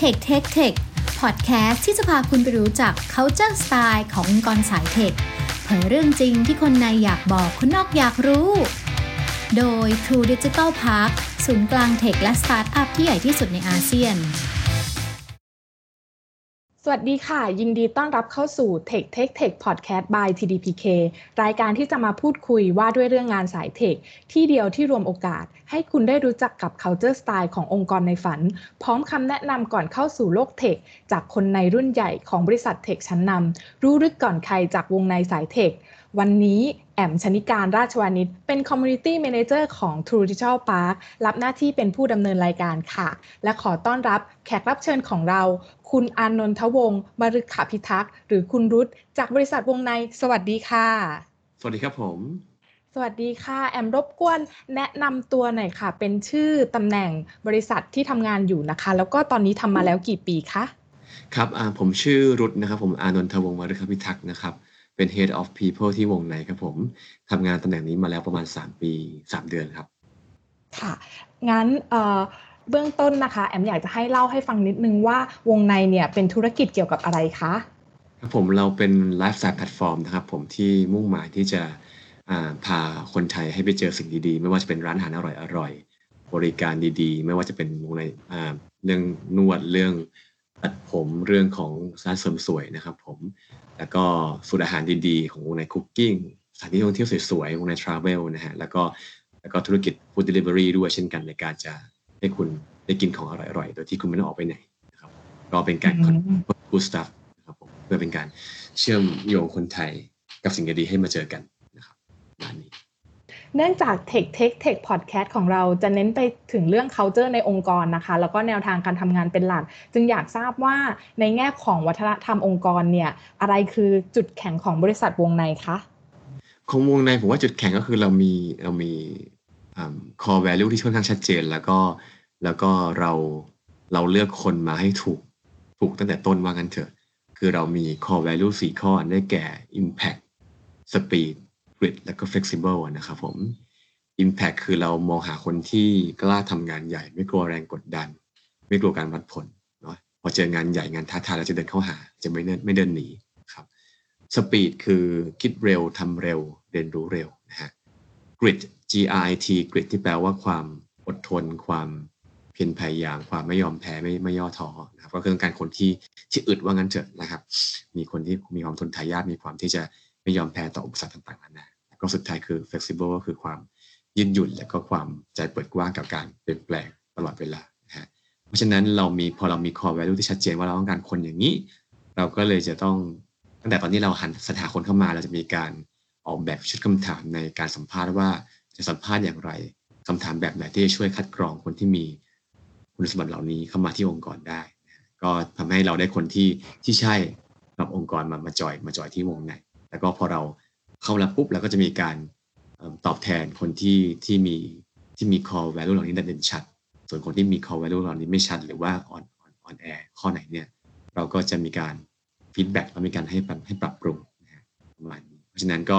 Tech Tech Tech พอดแคสต์ที่จะพาคุณไปรู้จัก culture style ขององค์กรสาย tech เผยเรื่องจริงที่คนในอยากบอกคนนอกอยากรู้ โดย True Digital Park ศูนย์กลาง tech และสตาร์ทอัพที่ใหญ่ที่สุดในอาเซียน สวัสดีค่ะ ยินดีต้อนรับเข้าสู่ Tech Tech Tech Podcast by TDPK รายการที่จะมาพูดคุยว่าด้วยเรื่องงานสาย tech ที่เดียวที่รวมโอกาส ให้คุณได้รู้จักกับ culture style ขององค์กรในฝัน พร้อมคำแนะนำก่อนเข้าสู่โลกเทค จากคนในรุ่นใหญ่ของบริษัทเทคชั้นนำรู้ลึกก่อนใครจากวงในสายเทค วันนี้ แอมชนิการราชวานิชเป็น Community Manager ของ True Digital Park รับหน้าที่เป็นผู้ดำเนินรายการค่ะ และขอต้อนรับแขกรับเชิญของเรา คุณอานนทวงศ์มฤขพิทักษ์ หรือคุณรุตจากบริษัทวงใน สวัสดีค่ะ สวัสดีครับผม สวัสดีค่ะ แอมรบกวนแนะนำตัวหน่อยค่ะ เป็นชื่อตำแหน่งบริษัทที่ทำงานอยู่นะคะ แล้วก็ตอนนี้ทำมาแล้วกี่ปีคะ ครับอ่าผมชื่อรุตนะครับ ผมอานนทวงศ์วฤคพิทักษ์นะครับ เป็น Head of People ที่วงในครับผมทำงานตำแหน่งนี้มาแล้วประมาณ 3 ปี 3 เดือนครับ ค่ะ งั้นเอ่อเบื้องต้นนะคะ แอมอยากจะให้เล่าให้ฟังนิดนึงว่าวงในเนี่ยเป็นธุรกิจเกี่ยวกับอะไรคะครับผมเราเป็น lifestyle platform นะครับผมที่มุ่งหมายที่จะอ่าพาคนไทยให้ไปเจอสิ่งดีๆ ไม่ว่าจะเป็นร้านอาหารอร่อยๆ บริการดีๆ ไม่ว่าจะเป็นวงในอ่าเรื่องนวดเรื่องตัดผมเรื่องของร้านเสริมสวยนะครับผม แล้วก็สูตรอาหารดีๆ ของวงใน Cooking สถานที่ท่องเที่ยวสวยๆวงใน Travel นะฮะแล้วก็แล้วก็ธุรกิจ food delivery ด้วยเช่นกันในการจะให้คุณได้กินของอร่อยๆ โดยที่คุณไม่ต้องออกไปไหนนะครับก็เป็นการอืมกูสตัฟนะครับผมเพื่อเป็นการเชื่อมโยงคนไทยกับสิ่งดีๆให้มาเจอกันนะครับงานนี้ เนื่องจาก Tech Tech Tech Podcast ของเราจะเน้นไปถึงเรื่อง culture ในองค์กรนะคะ แล้วก็แนวทางการทำงานเป็นหลัก จึงอยากทราบว่าในแง่ของวัฒนธรรมองค์กรเนี่ยอะไรคือจุดแข็งของบริษัทวงในคะของวงในผมว่าจุดแข็งก็คือเรามีเรามีอ่า core value ที่ค่อนข้างชัดเจน แล้วก็แล้วก็เราเราเลือกคนมาให้ถูกถูกตั้งแต่ต้นว่างั้นเถอะ คือเรามี core value สี่ข้อได้แก่ impact speed grit แล้วก็ flexible นะครับผม impact คือเรามองหาคนที่กล้าทำงานใหญ่ ไม่กลัวแรงกดดัน ไม่กลัวการวัดผลเนาะพอเจองานใหญ่งานท้าทายเราจะเดินเข้าหา จะไม่เดินไม่เดินหนีครับสปีดคือคิดเร็วทำเร็ว เรียนรู้เร็วนะฮะ grit G R I T grit ที่แปลว่าความอดทน ความเพียรพยายามความไม่ยอมแพ้ไม่ไม่ย่อท้อนะครับ ก็คือต้องการคนที่ที่อึดว่างั้นเถอะนะครับ มีคนที่มีความทนทายาทมีความที่จะ ไม่ยอมแพ้ต่ออุปสรรคต่างๆนานาก็สุดท้ายคือ flexible ก็คือความยืดหยุ่นและก็ความใจเปิดกว้างกับการเปลี่ยนแปลงตลอดเวลานะฮะเพราะฉะนั้นเรามีพอเรามี core value ที่ชัดเจนว่าเราต้องการคนอย่างนี้ เราก็เลยจะต้องตั้งแต่ตอนที่เราหันสถาคนเข้ามา เราจะมีการออกแบบชุดคำถามในการสัมภาษณ์ว่าจะสัมภาษณ์อย่างไรคำถามแบบไหนที่จะช่วยคัดกรองคนที่มีคุณสมบัติเหล่านี้เข้ามาที่องค์กรได้ ก็ทำให้เราได้คนที่ที่ใช่กับองค์กรมามาจอยมาจอยที่วงใน แล้วก็พอเราเข้าแล้วปุ๊บเราก็จะมีการเอิ่มตอบแทนคนที่ที่มีที่มี core value เหล่านี้เด่นชัด ส่วนคนที่มี core value เหล่านี้ไม่ชัด หรือว่า on on on air ข้อไหนเนี่ย เราก็จะมีการ feedback แล้วมีการให้ปรับให้ปรับปรุงนะฮะประมาณนี้เพราะฉะนั้นก็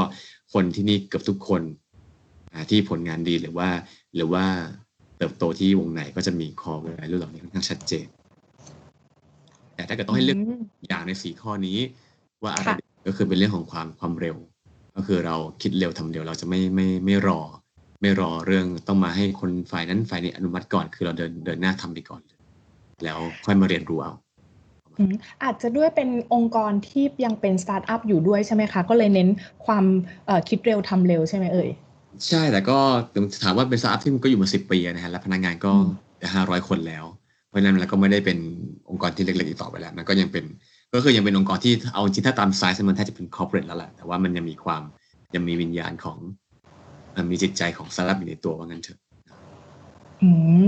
คนที่นี่เกือบทุกคนอ่าที่ผลงานดีหรือว่า หรือว่าเติบโตที่วงในก็จะมี core value เหล่านี้ค่อนข้างชัดเจน แต่ถ้าเกิดต้องให้เลือกอืมอย่างในสี่ข้อนี้ว่าอะไรค่ะ ก็คือเป็นเรื่องของความความเร็ว ก็คือเราคิดเร็วทำเร็วเราจะไม่ไม่ไม่รอ ไม่รอเรื่องต้องมาให้คนฝ่ายนั้นฝ่ายนี้อนุมัติก่อน คือเราเดินเดินหน้าทำไปก่อนเลยแล้วค่อยมาเรียนรู้เอาอืมอาจจะด้วยเป็นองค์กรที่ยังเป็นสตาร์ทอัพอยู่ด้วยใช่ไหมคะ ก็เลยเน้นความเอ่อคิดเร็วทำเร็วใช่ไหมเอ่ย ใช่แต่ก็ถามว่าเป็นสตาร์ทอัพที่มันก็อยู่มาสิบปีนะฮะและพนักงานก็อืมจะห้าร้อยคนแล้ว เพราะฉะนั้นแล้วก็ไม่ได้เป็นองค์กรที่เล็กๆอีกต่อไปแล้ว มันก็ยังเป็น ก็คือยังเป็นองค์กรที่เอาจริงถ้าตามไซส์มันแทบจะเป็น corporate แล้วแหละแต่ว่ามันยังมีความยังมีวิญญาณของเอ่อมีจิตใจของสตาร์ทอัพอยู่ในตัวว่างั้นเถอะอืม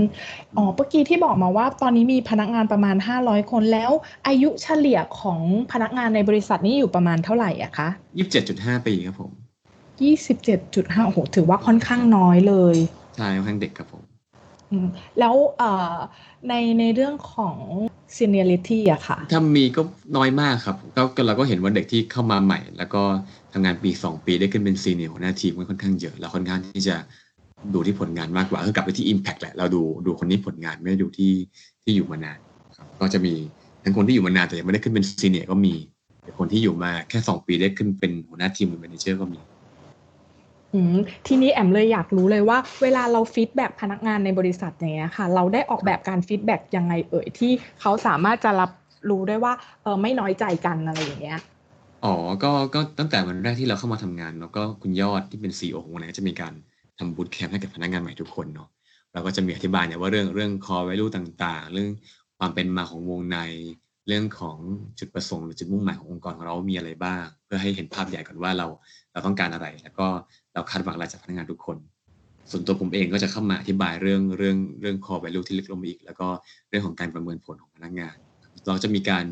อ๋อเมื่อกี้ที่บอกมาว่าตอนนี้มีพนักงานประมาณ 500 คนแล้ว อายุเฉลี่ยของพนักงานในบริษัทนี้อยู่ประมาณเท่าไหร่อะคะยี่สิบเจ็ดจุดห้าปีครับผม 27.5โอ้โหถือว่าค่อนข้างน้อยเลย ใช่ค่อนข้างเด็กครับผมอืม แล้วในในเรื่องของ seniority อะค่ะถ้ามีก็น้อยมากครับก็เราก็เห็นว่าเด็กที่เข้ามาใหม่ แล้วก็ทำงานปีสองปีได้ขึ้นเป็นซีเนียร์หน้าทีมก็ค่อนข้างเยอะแล้วค่อนข้างที่จะดูที่ผลงานมากกว่าคือกลับไปที่ Impact แหละเราดูดูคนนี้ผลงานไม่ได้ดูที่ที่อยู่มานานอก็จะมีทั้งคนที่อยู่มานานแต่ยังไม่ได้ขึ้นเป็น senior ก็มีแต่คนที่อยู่มาแค่สองปีได้ขึ้นเป็นหัวหน้าทีมหรือ manager ก็มี ทีนี้แอมเลยอยากรู้เลยว่า เวลาเรา feedback พนักงานในบริษัทอย่างเงี้ยค่ะ เราได้ออกแบบการ feedback ยังไงเอ่ยที่เขาสามารถจะรับรู้ได้ว่าเออไม่น้อยใจกันอะไรอย่างเงี้ยอ๋อก็ก็ตั้งแต่วันแรกที่เราเข้ามาทำงานแล้วก็คุณยอดที่เป็น CEO ของวันนี้จะมีการทำบูตแคมป์ให้กับพนักงานใหม่ทุกคนเนาะเราก็จะมีอธิบายเนี่ยว่าเรื่องเรื่อง core value ต่างๆ เรื่องความเป็นมาของวงในเรื่องของจุดประสงค์หรือจุดมุ่งหมายขององค์กรของเรามีอะไรบ้าง เพื่อให้เห็นภาพใหญ่ก่อนว่าเราเราต้องการอะไร แล้วก็ เราคาดหวังอะไรจากพนักงานทุกคน ส่วนตัวผมเองก็จะเข้ามาอธิบายเรื่องเรื่องเรื่อง core value ที่ลึกลงไปอีก แล้วก็เรื่องของการประเมินผลของพนักงาน เราจะมีการ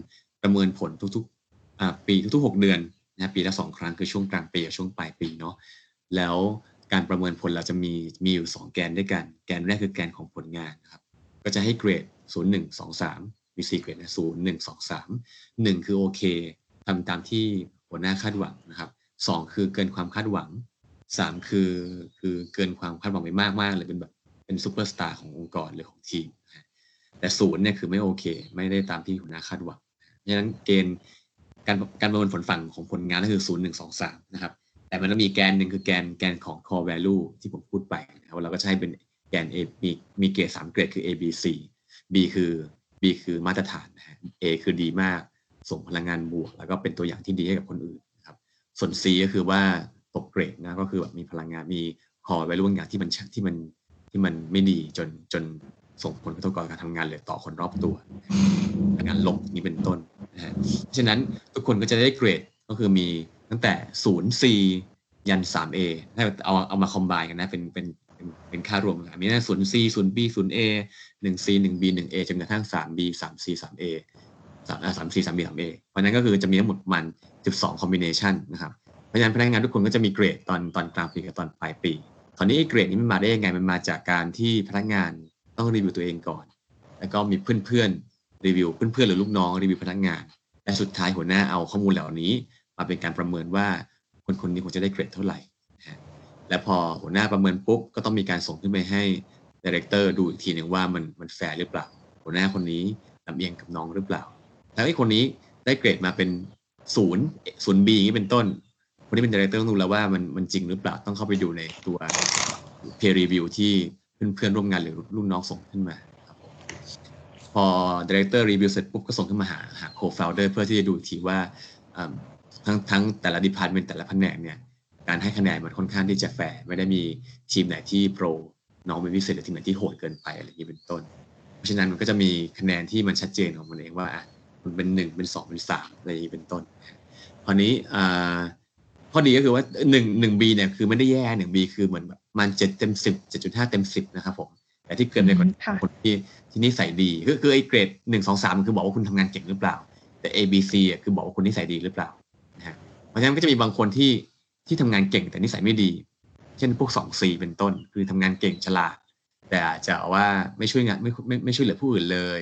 ประเมินผลทุกๆปีทุกๆ 6 เดือนนะปีละสองครั้งคือช่วงกลางปีกับช่วงปลายปีเนาะแล้วการประเมินผลเราจะมีมีอยู่ 2 แกนด้วยกัน แกนแรกคือแกนของผลงานนะครับก็จะให้เกรด 0 1 2 3 มี 4 เกรดนะ0 1 2 3 1 คือโอเคทำตามที่หัวหน้าคาดหวังนะครับ 2 คือเกินความคาดหวัง 3คือคือเกินความคาดหวังไปมากมากเลยเป็นแบบเป็นซูเปอร์สตาร์ขององค์กรหรือของทีม แต่ศูนย์เนี่ยคือไม่โอเค ไม่ได้ตามที่หัวหน้าคาดหวังเพราะฉะนั้นเกณฑ์การการประเมินผลฝั่งของผลงานก็คือศูนย์หนึ่งสองสามนะครับแต่มันต้องมีแกนหนึ่งคือแกนแกนของ core value ที่ผมพูดไปนะครับเราก็ใช้เป็นแกน A มีมีเกรดสามเกรดคือ A B C B คือ B คือมาตรฐานนะฮะ A คือดีมาก ส่งพลังงานบวก แล้วก็เป็นตัวอย่างที่ดีให้กับคนอื่นนะครับ ส่วน C ก็คือว่า ตกเกรดนะก็คือแบบมีพลังงานมี core value บางอย่างที่มันที่มันที่มันไม่ดีจนจนส่งผลกระทบต่อการทำงานเลยต่อคนรอบตัวงานลบนี้เป็นต้นนะฮะฉะนั้นทุกคนก็จะได้เกรดก็คือมีตั้งแต่ 0C ยัน 3A ถ้าเอาเอามาคอมไบกันนะเป็นเป็นเป็นค่ารวมกันมีนะ 0C 0B 0A 1C 1B 1A จนกระทั่ง 3B 3C 3A 3 3C 3B 3A เพราะนั้นก็คือจะมีทั้งหมดมัน 12คอมบิเนชันนะครับ เพราะฉะนั้นพนักงานทุกคนก็จะมีเกรดตอนตอนกลางปีกับตอนปลายปีคราวนี้เกรดนี้มันมาได้ยังไงมันมาจากการที่พนักงานต้องรีวิวตัวเองก่อน แล้วก็มีเพื่อนๆรีวิวเพื่อนๆหรือลูกน้องรีวิวพนักงานและสุดท้ายหัวหน้าเอาข้อมูลเหล่านี้ มาเป็นการประเมินว่าคนคนนี้ควรจะได้เกรดเท่าไหร่และพอหัวหน้าประเมินปุ๊บก็ต้องมีการส่งขึ้นไปให้ director ดูอีกทีหนึ่งว่ามันมันแฟร์หรือเปล่า หัวหน้าคนนี้ลำเอียงกับน้องหรือเปล่า แล้วไอ้คนนี้ได้เกรดมาเป็นศูนย์ศูนย์บีอย่างนี้เป็นต้น คนที่เป็น director ต้องดูแล้วว่ามันมันจริงหรือเปล่าต้องเข้าไปดูในตัว peer review ที่เพื่อนๆร่วมงานหรือรุ่นน้องส่งขึ้นมาพอ director review เสร็จปุ๊บก็ส่งขึ้นมาหาหา co-founder เพื่อที่จะดูทีว่าทั้งทั้งแต่ละ department แต่ละแผนกเนี่ยการให้คะแนนมันค่อนข้างที่จะแฟร์ไม่ได้มีทีมไหนที่โปรน้องเป็นพิเศษหรือทีมไหนที่โหดเกินไปอะไรอย่างนี้เป็นต้น เพราะฉะนั้นมันก็จะมีคะแนนที่มันชัดเจนของมันเองว่ามันเป็นหนึ่งเป็นสองเป็นสามอะไรอย่างนี้เป็นต้นคราวนี้ ข้อดีก็คือว่าหนึ่งหนึ่งบีเนี่ยคือไม่ได้แย่หนึ่งบีคือเหมือนแบบมันเจ็ดเต็มสิบเจ็ดจุดห้าเต็มสิบนะครับผมแต่ที่เกินไปกว่าคนที่ที่นิสัยดีก็คือไอ้เกรดหนึ่งสองสามคือบอกว่าคุณทำงานเก่งหรือเปล่า แต่ A B C อะคือบอกว่าคุณนิสัยดีหรือเปล่านะฮะเพราะฉะนั้นก็จะมีบางคนที่ที่ทำงานเก่งแต่นิสัยไม่ดี เช่นพวกสอง C เป็นต้น คือทำงานเก่งฉลาด แต่อาจจะว่าไม่ช่วยงานไม่ไม่ไม่ช่วยเหลือผู้อื่นเลย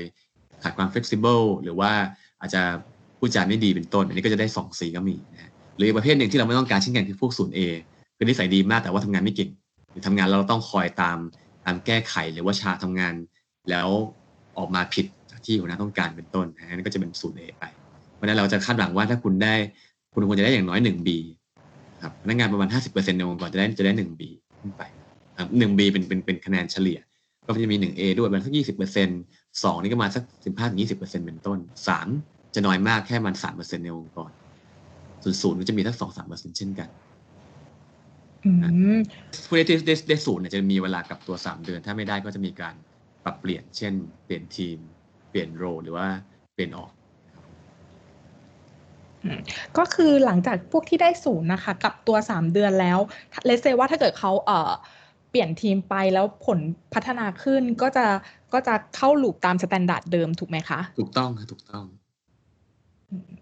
ขาดความ flexible หรือว่าอาจจะพูดจาไม่ดีเป็นต้น อันนี้ก็จะได้สอง C ก็มีนะ หรือประเภทหนึ่งที่เราไม่ต้องการเช่นกันคือพวกศูนย์ A คือนิสัยดีมากแต่ว่าทำงานไม่เก่งหรือทำงานเราต้องคอยตามตามแก้ไขหรือว่าชาทำงาน แล้วออกมาผิดที่หัวหน้าต้องการเป็นต้นนั่นก็จะเป็นศูนย์ A ไป เพราะนั้นเราจะคาดหวังว่าถ้าคุณได้คุณควรจะได้อย่างน้อยหนึ่ง B ครับพนักงานประมาณ 50%ในองค์กรจะได้จะได้หนึ่ง B ขึ้นไปหนึ่ง B เป็นเป็นเป็นคะแนนเฉลี่ย ก็จะมีหนึ่ง A ด้วยประมาณสักยี่สิบเปอร์เซ็นต์สองนี่ก็มาสักสิบห้าถึงยี่สิบเปอร์เซ็นต์เป็นต้นสามจะน้อยมากแค่มันสามเปอร์เซ็นต์ในองค์กร ส่วนศูนย์ก็จะมีทั้งสองสามเปอร์เซ็นต์เช่นกันผู้ได้ได้ได้ศูนย์เนี่ยจะมีเวลากับตัวสามเดือน ถ้าไม่ได้ก็จะมีการปรับเปลี่ยน เช่น เปลี่ยนทีม เปลี่ยนโรหรือว่าเปลี่ยนออกก็คือหลังจากพวกที่ได้ศูนย์นะคะ ปรับตัวสามเดือนแล้วเลเซว่าถ้าเกิดเขาเอ่อเปลี่ยนทีมไปแล้วผลพัฒนาขึ้นก็จะก็จะเข้า loop ตาม standard เดิมถูกไหมคะ ถูกต้องค่ะถูกต้อง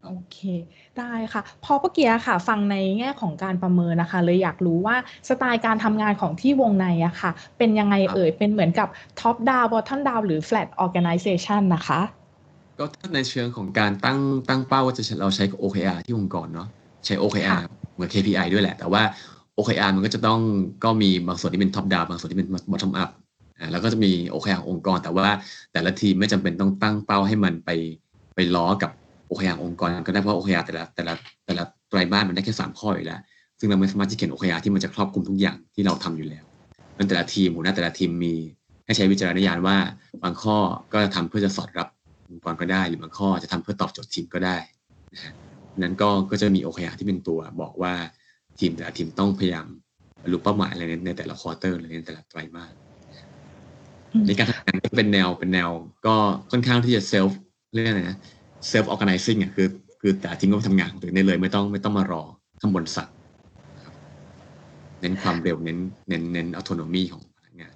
โอเค ได้ค่ะ พอเมื่อกี้ค่ะ ฟังในแง่ของการประเมินนะคะ เลยอยากรู้ว่าสไตล์การทำงานของที่วงในอะค่ะ เป็นยังไงเอ่ย เป็นเหมือนกับ top down bottom down หรือ flat organization นะคะ ก็ถ้าในเชิงของการตั้งตั้งเป้าว่าจะเราใช้ OKR ที่องค์กรเนาะใช้ OKR เหมือน KPI ด้วยแหละ แต่ว่า OKR มันก็จะต้องก็มีบางส่วนที่เป็น top down บางส่วนที่เป็น bottom up อ่าแล้วก็จะมีโอเคขององค์กร แต่ว่าแต่ละทีมไม่จำเป็นต้องตั้งเป้าให้มันไปไปล้อกับ โอเคองค์กรก็ได้เพราะโอเคแต่ละแต่ละแต่ละไตรมาสมันได้แค่สามข้ออยู่แล้ว ซึ่งเราไม่สามารถที่เขียนโอเคที่มันจะครอบคลุมทุกอย่างที่เราทำอยู่แล้วมันแต่ละทีมหัวหน้าแต่ละทีมมีให้ใช้วิจารณญาณว่าบางข้อก็จะทำเพื่อจะสอดรับองค์กรก็ได้ หรือบางข้อจะทำเพื่อตอบโจทย์ทีมก็ได้นะฮะนั้นก็ก็จะมี OKR ที่เป็นตัวบอกว่าทีมแต่ละทีมต้องพยายามบรรลุเป้าหมายอะไรในในแต่ละ quarter หรือในแต่ละไตรมาสในการทำงานก็เป็นแนวเป็นแนว ก็ค่อนข้างที่จะ self เรื่องอะไรนะ self-organizing อะคือคือแต่จริงก็ทำงานของตัวเองได้เลยไม่ต้องไม่ต้องมารอข้างบนสั่งครับเน้นความเร็วเน้นเน้นเน้น autonomy ของพนักงาน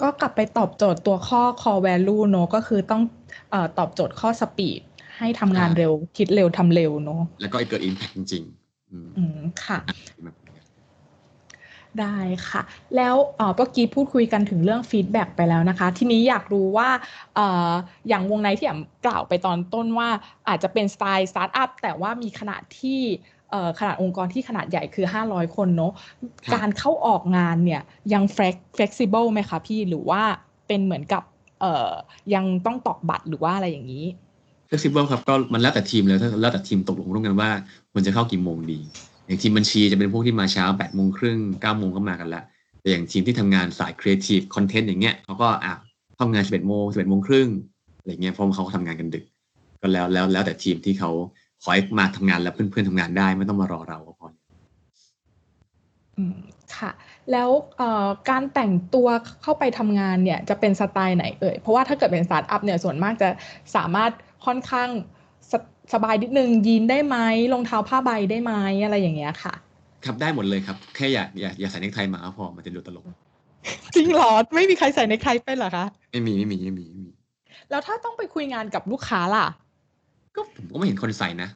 ก็กลับไปตอบโจทย์ตัวข้อ core value เนอะก็คือต้องเอ่อตอบโจทย์ข้อ speed ให้ทำงานเร็ว คิดเร็วทำเร็วเนอะแล้วก็เกิด impact จริงๆ อืมอืมค่ะแบบ ได้ค่ะ แล้วเอ่อเมื่อกี้พูดคุยกันถึงเรื่อง feedback ไปแล้วนะคะ ทีนี้อยากรู้ว่าเอ่ออย่างวงในที่แอมกล่าวไปตอนต้นว่าอาจจะเป็นสไตล์สตาร์ทอัพแต่ว่ามีขนาดที่เอ่อขนาดองค์กรที่ขนาดใหญ่คือ 500 คนเนาะการเข้าออกงานเนี่ยยัง flex flexible ไหมคะพี่หรือว่าเป็นเหมือนกับเอ่อยังต้องตอกบัตรหรือว่าอะไรอย่างนี้ flexible ครับก็มันแล้วแต่ทีมเลยถ้าแล้วแต่ทีมตกลงร่วมกันว่าควรจะเข้ากี่โมงดี อย่างทีมบัญชีจะเป็นพวกที่มาเช้าแปดโมงครึ่งเก้าโมงก็มากันละแต่อย่างทีมที่ทำงานสาย creative content อย่างเงี้ยเขาก็อะทำงาน11โมง11โมงครึ่งอะไรเงี้ยเพราะเขาทำงานกันดึก ก็แล้วแล้วแล้วแต่ทีมที่เขาขอให้มาทำงานแล้วเพื่อนๆทำงานได้ไม่ต้องมารอเราก็พออืมค่ะ แล้วเอ่อการแต่งตัวเข้าไปทำงานเนี่ยจะเป็นสไตล์ไหนเอ่ย เพราะว่าถ้าเกิดเป็นสตาร์ทอัพเนี่ยส่วนมากจะสามารถค่อนข้าง สสบายนิดนึงยีนส์ได้ไหมรองเท้าผ้าใบได้ไหมอะไรอย่างเงี้ยค่ะ ครับได้หมดเลยครับ แค่อย่าอย่าอย่าใส่เนคไทมาก็พอมันจะดูตลก จริงเหรอ ไม่มีใครใส่เนคไทเป็นเหรอคะไม่มีไม่มีไม่มีไม่มี แล้วถ้าต้องไปคุยงานกับลูกค้าล่ะ ก็ผมก็ไม่เห็นคนใส่นะ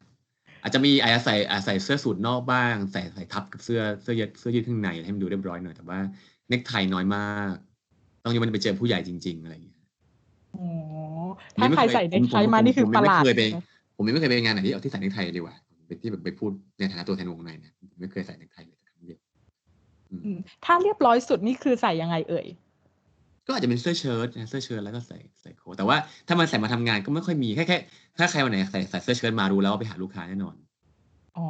อาจจะมีอาจจะใส่อาจใส่เสื้อสูทนอกบ้าง ใส่ใส่ทับกับเสื้อเสื้อยืดเสื้อยืดข้างในให้มันดูเรียบร้อยหน่อยแต่ว่าเนคไทน้อยมาก ต้องยังมันไปเจอผู้ใหญ่จริง ๆ อะไรอย่างเงี้ยอ๋อถ้าใครใส่ในใครมานี่คือผมประหลาดไม่เคยไป ผมไม่เคยไปงานไหนที่เอาที่ใส่เนคไทดีกว่าเป็นที่แบบไปพูดในฐานะตัวแทนวงในเนี่ยผมไม่เคยใส่เนคไทเลยสักครั้งเดียวอืมอืมถ้าเรียบร้อยสุดนี่คือใส่ยังไงเอ่ยก็อาจจะเป็นเสื้อเชิ้ตนะเสื้อเชิ้ตแล้วก็ใส่ใส่โค้ทแต่ว่าถ้ามันใส่มาทำงานก็ไม่ค่อยมีแค่แค่ถ้าใครวันไหนใส่ใส่เสื้อเชิ้ตมารู้แล้วว่าไปหาลูกค้าแน่นอนอ๋อ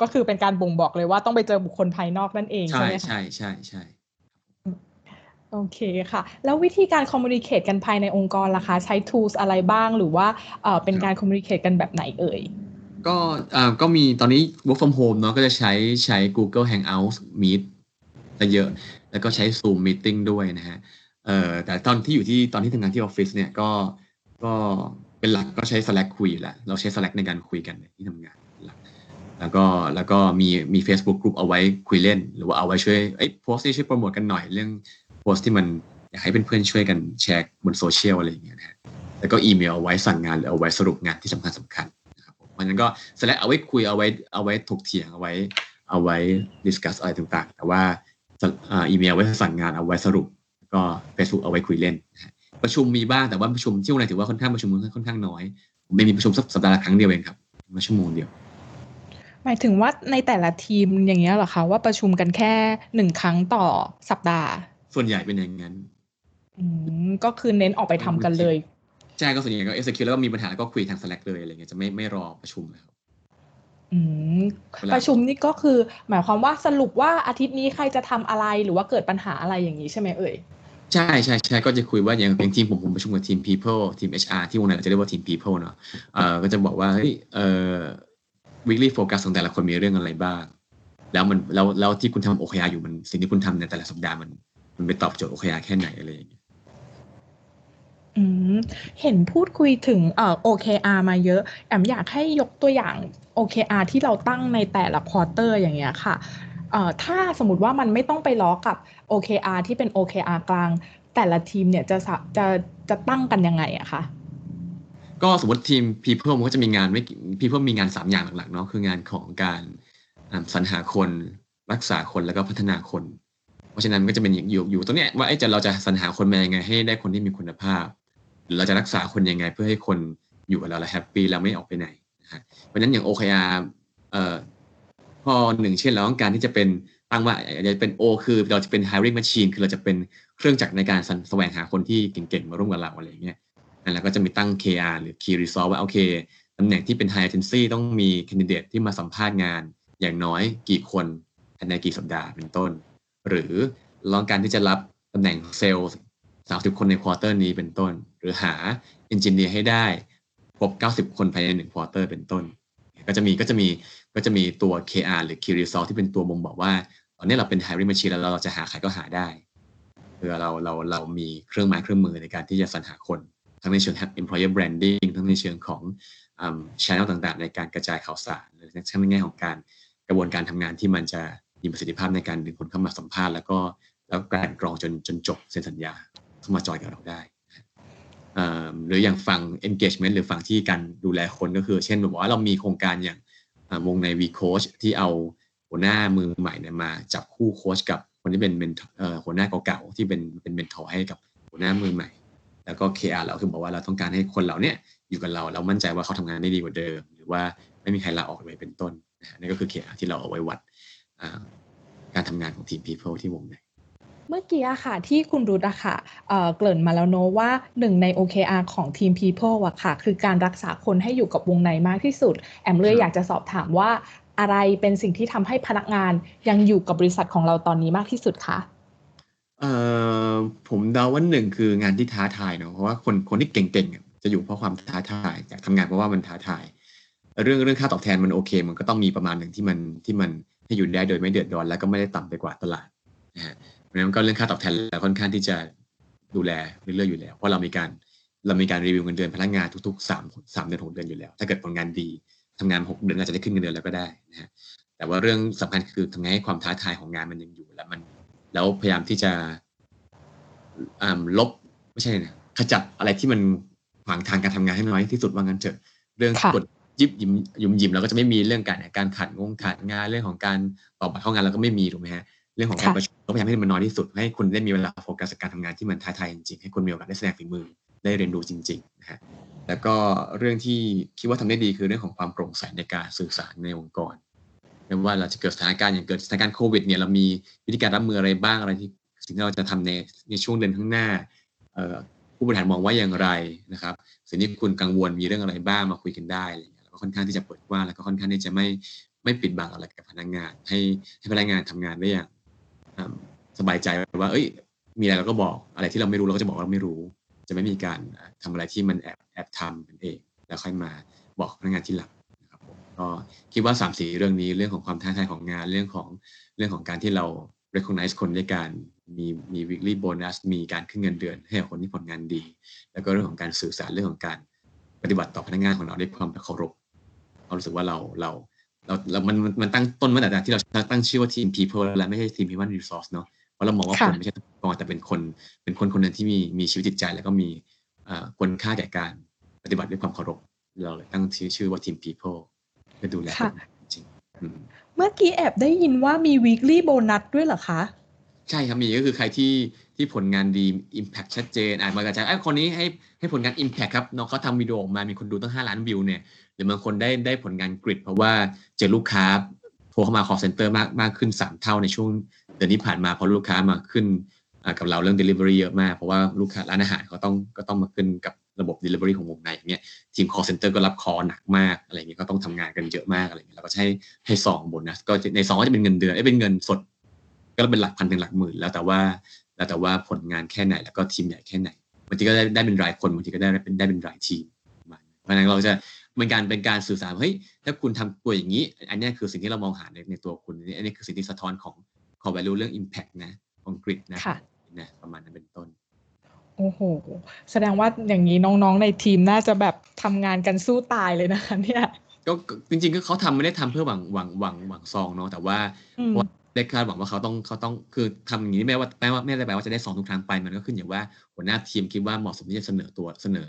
ก็คือเป็นการบ่งบอกเลยว่าต้องไปเจอบุคคลภายนอกนั่นเองใช่ใช่ไหมคะใช่ใช่ใช่ โอเคค่ะ แล้ววิธีการคอมมูนิเคตกันภายในองค์กรล่ะคะ ใช้ tools อะไรบ้างหรือว่าเอ่อเป็นการคอมมูนิเคตกันแบบไหนเอ่ยก็อ่าก็มีตอนนี้ work from home เนาะก็จะใช้ใช้ Google Hangouts Meet ซะเยอะ แล้วก็ใช้ Zoom Meeting ด้วยนะฮะเอ่อแต่ตอนที่อยู่ที่ตอนที่ทำงานที่ออฟฟิศเนี่ยก็ก็เป็นหลักก็ใช้ Slack คุยอยู่แล้วเราใช้ Slack ในการคุยกันในที่ทำงานหลักแล้วก็แล้วก็มีมี Facebook Group เอาไว้คุยเล่น หรือว่าเอาไว้ช่วยเอ้ยโพสต์ที่ช่วยโปรโมทกันหน่อยเรื่อง โพสต์ที่มันอยากให้เพื่อนๆช่วยกันแชร์บนโซเชียลอะไรอย่างเงี้ยนะฮะแล้วก็อีเมลเอาไว้สั่งงานหรือเอาไว้สรุปงานที่สำคัญสำคัญนะครับผมเพราะฉะนั้นก็ Slack เอาไว้คุยเอาไว้เอาไว้ถกเถียงเอาไว้ เอาไว้ดิสคัสอะไรต่างๆ แต่ว่าอ่าอีเมลไว้สั่งงานเอาไว้สรุป ก็ Facebook เอาไว้คุยเล่น ประชุมมีบ้างแต่ว่าประชุมที่วงไหนถือว่าค่อนข้างประชุมค่อนข้างน้อยผมไม่มีประชุมสักสัปดาห์ละครั้งเดียวเองครับมาชั่วโมงเดียวหมายถึงว่าในแต่ละทีมอย่างเงี้ยเหรอคะว่าประชุมกันแค่หนึ่งครั้งต่อสัปดาห์ ส่วนใหญ่เป็นอย่างนั้นอืมก็คือเน้นออกไปทำกันเลย ใช่ก็ส่วนใหญ่ก็ execute แล้วก็มีปัญหาแล้วก็คุยทาง Slack เลยอะไรเงี้ยจะไม่ไม่รอประชุมแล้วอืมเวลาประชุมนี่ก็คือ หมายความว่าสรุปว่าอาทิตย์นี้ใครจะทำอะไรหรือว่าเกิดปัญหาอะไรอย่างนี้ใช่ไหมเอ่ยใช่ใช่ใช่ก็จะคุยว่าอย่างอย่างทีมผมผมประชุมกับทีม people ทีม HR ที่วงในเราจะเรียกว่าทีม people เนาะเอ่อก็จะบอกว่าเฮ้ยเอ่อ weekly focus ของแต่ละคนมีเรื่องอะไรบ้าง แล้วมันแล้วแล้วที่คุณทำ OKR อยู่มันสิ่งที่คุณทำในแต่ละสัปดาห์มัน มันไปตอบโจทย์ OKR แค่ไหนอะไรอย่างเงี้ยอืมเห็นพูดคุยถึงเอ่อ OKR มาเยอะ แอมอยากให้ยกตัวอย่าง OKR ที่เราตั้งในแต่ละควอเตอร์อย่างเงี้ยค่ะเอ่อถ้าสมมติว่ามันไม่ต้องไปล้อกับ OKR ที่เป็น OKR กลาง แต่ละทีมเนี่ยจะสะจะจะตั้งกันยังไงอะคะก็สมมติทีม people มันก็จะมีงานไม่กี่ people มีงานสามอย่างหลักๆเนาะคืองานของการอ่าสรรหาคนรักษาคนแล้วก็พัฒนาคน เพราะฉะนั้นก็จะเป็นอย่างอยู่อยู่ตรงเนี้ยว่าเอ้จะเราจะสรรหาคนมายังไง ให้ได้คนที่มีคุณภาพหรือเราจะรักษาคนยังไงเพื่อให้คนอยู่กับเราแล้วแฮปปี้แล้วไม่ออกไปไหนนะฮะเพราะฉะนั้นอย่าง OKR เอ่อข้อหนึ่งเช่นเราต้องการที่จะเป็นตั้งว่าอาจจะเป็น O คือเราจะเป็น hiring machine คือเราจะเป็นเครื่องจักรในการแสวงหาคนที่เก่งๆ มาร่วมกับเราอะไรเงี้ยแล้วก็จะมีตั้ง KR หรือ Key Resource ว่าโอเคตำแหน่งที่เป็น high urgency ต้องมี candidate ที่มาสัมภาษณ์งานอย่างน้อยกี่คนภายในกี่สัปดาห์เป็นต้น หรือลองการที่จะรับตำแหน่งเซลล์สามสิบคนใน quarter นี้เป็นต้น หรือหา engineer ให้ได้ครบเก้าสิบคนภายในหนึ่ง quarter เป็นต้น ก็จะมีก็จะมีก็จะมีตัว KR หรือ Key Result ที่เป็นตัวบ่งบอกว่าตอนนี้เราเป็น hiring machine แล้วเราจะหาใครก็หาได้เพื่อเราเราเรามีเครื่องไม้เครื่องมือในการที่จะสรรหาคน ทั้งในเชิง employer branding ทั้งในเชิงของ channel ต่างๆ ในการกระจายข่าวสารหรือทั้งในแง่ของการกระบวนการทำงานที่มันจะ มีประสิทธิภาพในการดึงคนเข้ามาสัมภาษณ์แล้วก็แล้วการกรองจนจนจบเซ็นสัญญาเข้ามาจอยกับเราได้หรืออย่างฝั่ง engagement หรือฝั่งที่การดูแลคนก็คือ เช่นแบบว่าเรามีโครงการอย่างวงใน V Coach ที่เอาหัวหน้ามือใหม่เนี่ยมาจับคู่โค้ชกับคนที่เป็นเหัวหน้าเก่าๆที่เป็นเป็นเมนทอร์ให้กับหัวหน้ามือใหม่ แล้วก็ KR เราคือบอกว่าเราต้องการให้คนเราเนี่ยอยู่กับเราเรามั่นใจว่าเขาทำงานได้ดีกว่าเดิม หรือว่าไม่มีใครลาออกเลยเป็นต้นนี่ก็คือ KR ที่เราเอาไว้วัด การทำงานของทีม People ที่วงในเมื่อกี้อะค่ะที่คุณรุตอะค่ะเกริ่นมาแล้วโน้ว่าหนึ่งใน OKR ของทีม People อะค่ะ คือการรักษาคนให้อยู่กับวงในมากที่สุด แอมเลยอยากจะสอบถามว่าอะไรเป็นสิ่งที่ทำให้พนักงานยังอยู่กับบริษัทของเราตอนนี้มากที่สุดคะเอ่อผมเดาว่าหนึ่งคืองานที่ท้าทายเนาะเพราะว่าคนคนที่เก่งๆจะอยู่เพราะความท้าทายอยากทำงานเพราะว่ามันท้าทาย เรื่องเรื่องค่าตอบแทนมันโอเค มันก็ต้องมีประมาณหนึ่งที่มันที่มัน ให้อยู่ได้โดยไม่เดือดร้อน แล้วก็ไม่ได้ต่ำไปกว่าตลาดนะฮะเพราะฉะนั้นก็เรื่องค่าตอบแทนแล้วค่อนข้างที่จะดูแลเรื่อยๆอยู่แล้ว เพราะเรามีการเรามีการรีวิวเงินเดือนพนักงานทุกๆสามสามเดือนหกเดือนอยู่แล้ว ถ้าเกิดผลงานดีทำงานหกเดือนอาจจะได้ขึ้นเงินเดือนแล้วก็ได้นะฮะแต่ว่าเรื่องสำคัญคือทำไงให้ความท้าทายของงานมันยังอยู่แล้วมัน แล้วพยายามที่จะลบไม่ใช่นะขจัดอะไรที่มันขวางทางการทำงานให้น้อยที่สุดว่างั้นเถอะเรื่องกด ยิบยิมยิมยิมเราก็จะไม่มีเรื่องการการขัดงงขัดงานเรื่องของการตอบบัตรเข้างานเราก็ไม่มีถูกไหมฮะเรื่องของการประชุมก็พยายามให้มันน้อยที่สุด ให้คุณได้มีเวลาโฟกัสกับการทำงานที่มันท้าทายจริงๆให้คุณมีโอกาสได้แสดงฝีมือได้เรียนรู้จริงๆนะฮะแล้วก็เรื่องที่คิดว่าทำได้ดีคือเรื่องของความโปร่งใสในการสื่อสารในองค์กรไม่ว่าเราจะเกิดสถานการณ์อย่างเกิดสถานการณ์โควิดเนี่ยเรามีวิธีการรับมืออะไรบ้างอะไรที่สิ่งที่เราจะทำในในช่วงเดือนข้างหน้าผู้บริหารมองว่าอย่างไรนะครับ สิ่งที่คุณกังวลมีเรื่องอะไรบ้างมาคุยกันได้ ค่อนข้างที่จะเปิดกว้างแล้วก็ค่อนข้างที่จะไม่ไม่ปิดบังอะไรกับพนักงาน ให้ให้พนักงานทำงานได้อย่างสบายใจว่า เอ้ย มีอะไรเราก็บอกอะไรที่เราไม่รู้เราก็จะบอกว่าเราไม่รู้ จะไม่มีการทำอะไรที่มันแอบแอบทำเป็นเอง แล้วค่อยมาบอกพนักงานที่หลังนะครับผมก็คิดว่า3ามสี่เรื่องนี้เรื่องของความท้าทายของงานเรื่องของเรื่องของการที่เรา recognize คนด้วยการมีมี weekly bonus มีการขึ้นเงินเดือน ให้กับคนที่ผลงานดี แล้วก็เรื่องของการสื่อสารเรื่องของการปฏิบัติต่อพนักงานของเราด้วยความเคารพ เรารู้สึกว่าเราเราเราเรามันมันตั้งต้นมาแต่ที่เราตั้งชื่อว่าทีม people และไม่ใช่ทีม human resource เนาะเพราะเรามองว่าคนไม่ใช่ตัวกรแต่เป็นคนเป็นคนคนหนึ่งที่มีมีชีวิตจิตใจ แล้วก็มีคุณค่าแก่การปฏิบัติด้วยความเคารพเราเลยตั้งชื่อชื่อว่าทีม people เพื่อดูแลจริงเมื่อกี้แอบได้ยินว่ามี weekly bonus ด้วยเหรอคะ ใช่ครับมีก็คือใครที่ที่ผลงานดี Impact ชัดเจนอ่านมากระจายไอ้คนนี้ให้ให้ผลงาน Impact ครับน้องเขาทำวิดีโอออกมามีคนดูตั้ง 5 ล้านวิวเนี่ยห รือบางคนได้ได้ผลงานกริดเพราะว่าเจอลูกค้าโทรเข้ามา call center มากมากขึ้น 3 เท่าในช่วงเดือนที่ผ่านมาเพราะลูกค้ามาขึ้นกับเราเรื่อง delivery เยอะมาก เพราะว่าลูกค้าร้านอาหารเขาต้องก็ต้องมาขึ้นกับระบบ delivery ของวงในอย่างเงี้ยทีม call center ก็รับคอหนักมากอะไรเงี้ยก็ต้องทำงานกันเยอะมากอะไรเงี้ยแล้วก็ใช้ให้สองบนนะก็ในสองก็จะเป็นเงินเดือนไอ้เป็นเงินสด ก็เป็นหลักพันถึงหลักหมื่น แล้วแต่ว่าแล้วแต่ว่าผลงานแค่ไหนแล้วก็ทีมใหญ่แค่ไหนบางทีก็ได้ได้เป็นรายคนบางทีก็ได้เป็นได้เป็นรายทีมเพราะนั้นเราจะ เป็นการเป็นการสื่อสารเฮ้ยถ้าคุณทำตัวอย่างนี้ อันนี้คือสิ่งที่เรามองหาในในตัวคุณอันนี้คือสิ่งที่สะท้อนของของ value เรื่อง impact นะของกริดนะนะประมาณนั้นเป็นต้นโอ้โห แสดงว่าอย่างนี้น้องๆ ในทีมน่าจะแบบทำงานกันสู้ตายเลยนะคะเนี่ยก็จริงๆก็เขาทำไม่ได้ทำเพื่อหวังหวังหวังหวังซองเนาะแต่ว่าได้คาดหวังว่าเขาต้องเขาต้องคือทำอย่างนี้ไม่ว่าแปลว่าไม่ได้แปลว่าจะได้สองทุกครั้งไปมันก็ขึ้นอยู่ว่าหัวหน้าทีมคิดว่าเหมาะสมที่จะเสนอตัวเสนอ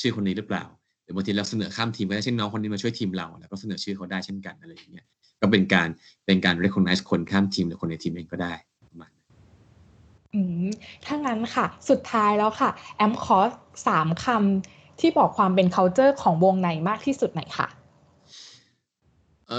ชื่อคนนี้หรือเปล่า หรือบางทีเราเสนอข้ามทีมก็ได้เช่นน้องคนนี้มาช่วยทีมเรา แล้วก็เสนอชื่อเขาได้เช่นกันอะไรอย่างเงี้ยก็เป็นการเป็นการ recognize คนข้ามทีมหรือคนในทีมเองก็ได้มาอืมถ้างั้นค่ะ สุดท้ายแล้วค่ะ แอมคอสสามคำที่บอกความเป็น culture ของวงไหนมากที่สุดไหนค่ะเ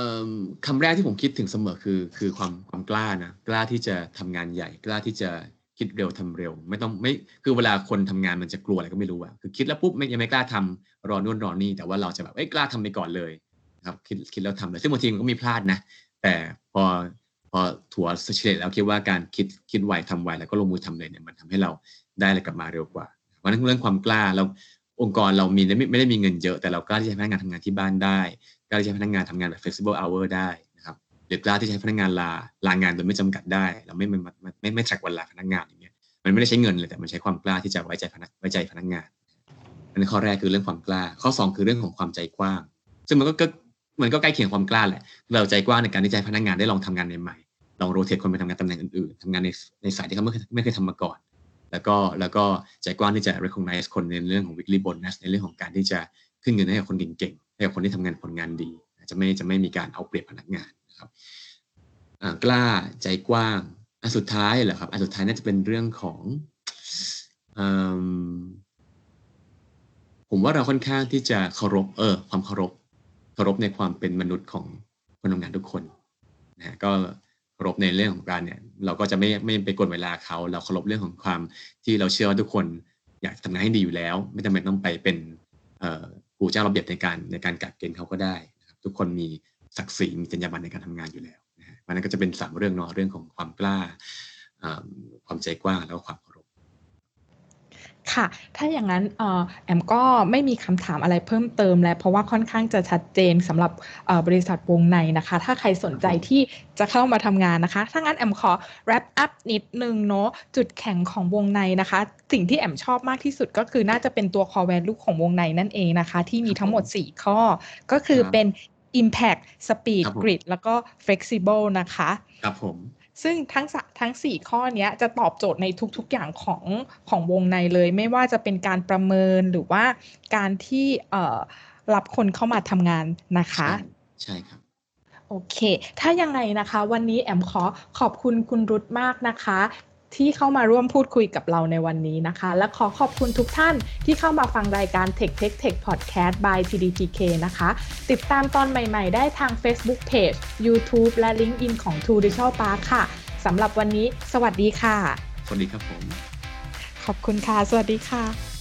คำแรกที่ผมคิดถึงเสมอคือคือความความกล้านะกล้าที่จะทำงานใหญ่กล้าที่จะ คิดเร็วทำเร็ว ไม่ต้องไม่คือเวลาคนทำงานมันจะกลัวอะไรก็ไม่รู้อะคือคิดแล้วปุ๊บไม่ยังไม่กล้าทำรอนู่นรอนี่แต่ว่าเราจะแบบเอ้ยกล้าทำไปก่อนเลยครับคิดคิดแล้วทำเลยซึ่งบางทีมันก็มีพลาดนะ แต่พอพอถั่วสเฉลยแล้วคิดว่าการคิดคิดไวทำไวแล้วก็ลงมือทำเลยเนี่ยมันทำให้เราได้อะไรกลับมาเร็วกว่าเพราะนั้นเรื่องความกล้าเราองค์กรเรามีไม่ไม่ได้มีเงินเยอะแต่เรากล้าที่จะพนักงานทำงานที่บ้านได้กล้าที่จะพนักงานทำงานแบบ flexible hour ได้ รือกล้าที่ให้พนักงานลาลางานโดยไม่จำกัดได้ เราไม่ไม่ไม่ไม่แทร็กวันลาพนักงานอย่างเงี้ยมันไม่ได้ใช้เงินเลยแต่มันใช้ความกล้าที่จะไว้ใจพนักไว้ใจพนักงานอันนี้ข้อแรกคือเรื่องความกล้า ข้อ 2 คือเรื่องของความใจกว้าง ซึ่งมันก็มันก็ใกล้เคียงความกล้าแหละ เราใจกว้างในการที่จะให้พนักงานได้ลองทำงานใหม่ๆลองโรเตทคนไปทำงานตำแหน่งอื่นๆทำงานในในสายที่เขาไม่เคยไม่เคยทำมาก่อน แล้วก็แล้วก็ใจกว้างที่จะ recognize คนในเรื่องของ weekly bonus ในเรื่องของการที่จะขึ้นเงินให้กับคนเก่งๆให้กับคนที่ทำงานผลงานดีจะไม่จะไม่มีการเอาเปรียบพนักงาน นะครับกล้าใจกว้างอันสุดท้ายเหรอครับอันสุดท้ายน่าจะเป็นเรื่องของผมว่าเราค่อนข้างที่จะเคารพเออ ความเคารพเคารพในความเป็นมนุษย์ของคนทำงานทุกคนนะก็เคารพในเรื่องของการเนี่ย เราก็จะไม่ไม่ไปกดเวลาเขา เราเคารพเรื่องของความที่เราเชื่อว่าทุกคนอยากทำงานให้ดีอยู่แล้ว ไม่จำเป็นต้องไปเป็นผู้เจ้าระเบียบในการในการกักเกณฑ์เขาก็ได้ทุกคนมี ศักดิ์ศรีมีจรรยาบรรณในการทำงานอยู่แล้วนะฮะมันก็จะเป็นสามเรื่องเนาะเรื่องของความกล้าความใจกว้างแล้วก็ความค่ะ ถ้าอย่างนั้นแอมก็ไม่มีคำถามอะไรเพิ่มเติมแล้ว เพราะว่าค่อนข้างจะชัดเจนสำหรับบริษัทวงในนะคะ ถ้าใครสนใจที่จะเข้ามาทำงานนะคะ ถ้างั้นแอมขอ wrap up นิดนึงเนาะจุดแข็งของวงในนะคะ สิ่งที่แอมชอบมากที่สุดก็คือน่าจะเป็นตัว core value ของวงในนั่นเองนะคะ ที่มีทั้งหมด 4 ข้อ ก็คือเป็น impact speed grid แล้วก็ flexible นะคะ ครับผมซึ่งทั้งทั้งสี่ข้อนี้จะตอบโจทย์ในทุกๆอย่างของของวงในเลย ไม่ว่าจะเป็นการประเมินหรือว่าการที่เอ่อรับคนเข้ามาทำงานนะคะ ใช่ครับโอเค ถ้ายังไงนะคะ วันนี้แอมขอขอบคุณคุณรุตมากนะคะ ที่เข้ามาร่วมพูดคุยกับเราในวันนี้นะคะ และขอขอบคุณทุกท่านที่เข้ามาฟังรายการ Tech Tech Tech Podcast by TDPK นะคะ ติดตามตอนใหม่ๆ ได้ทาง Facebook Page YouTube และ LinkedIn ของ True Digital Park ค่ะสำหรับวันนี้ สวัสดีค่ะ สวัสดีครับผม ขอบคุณค่ะ สวัสดีค่ะ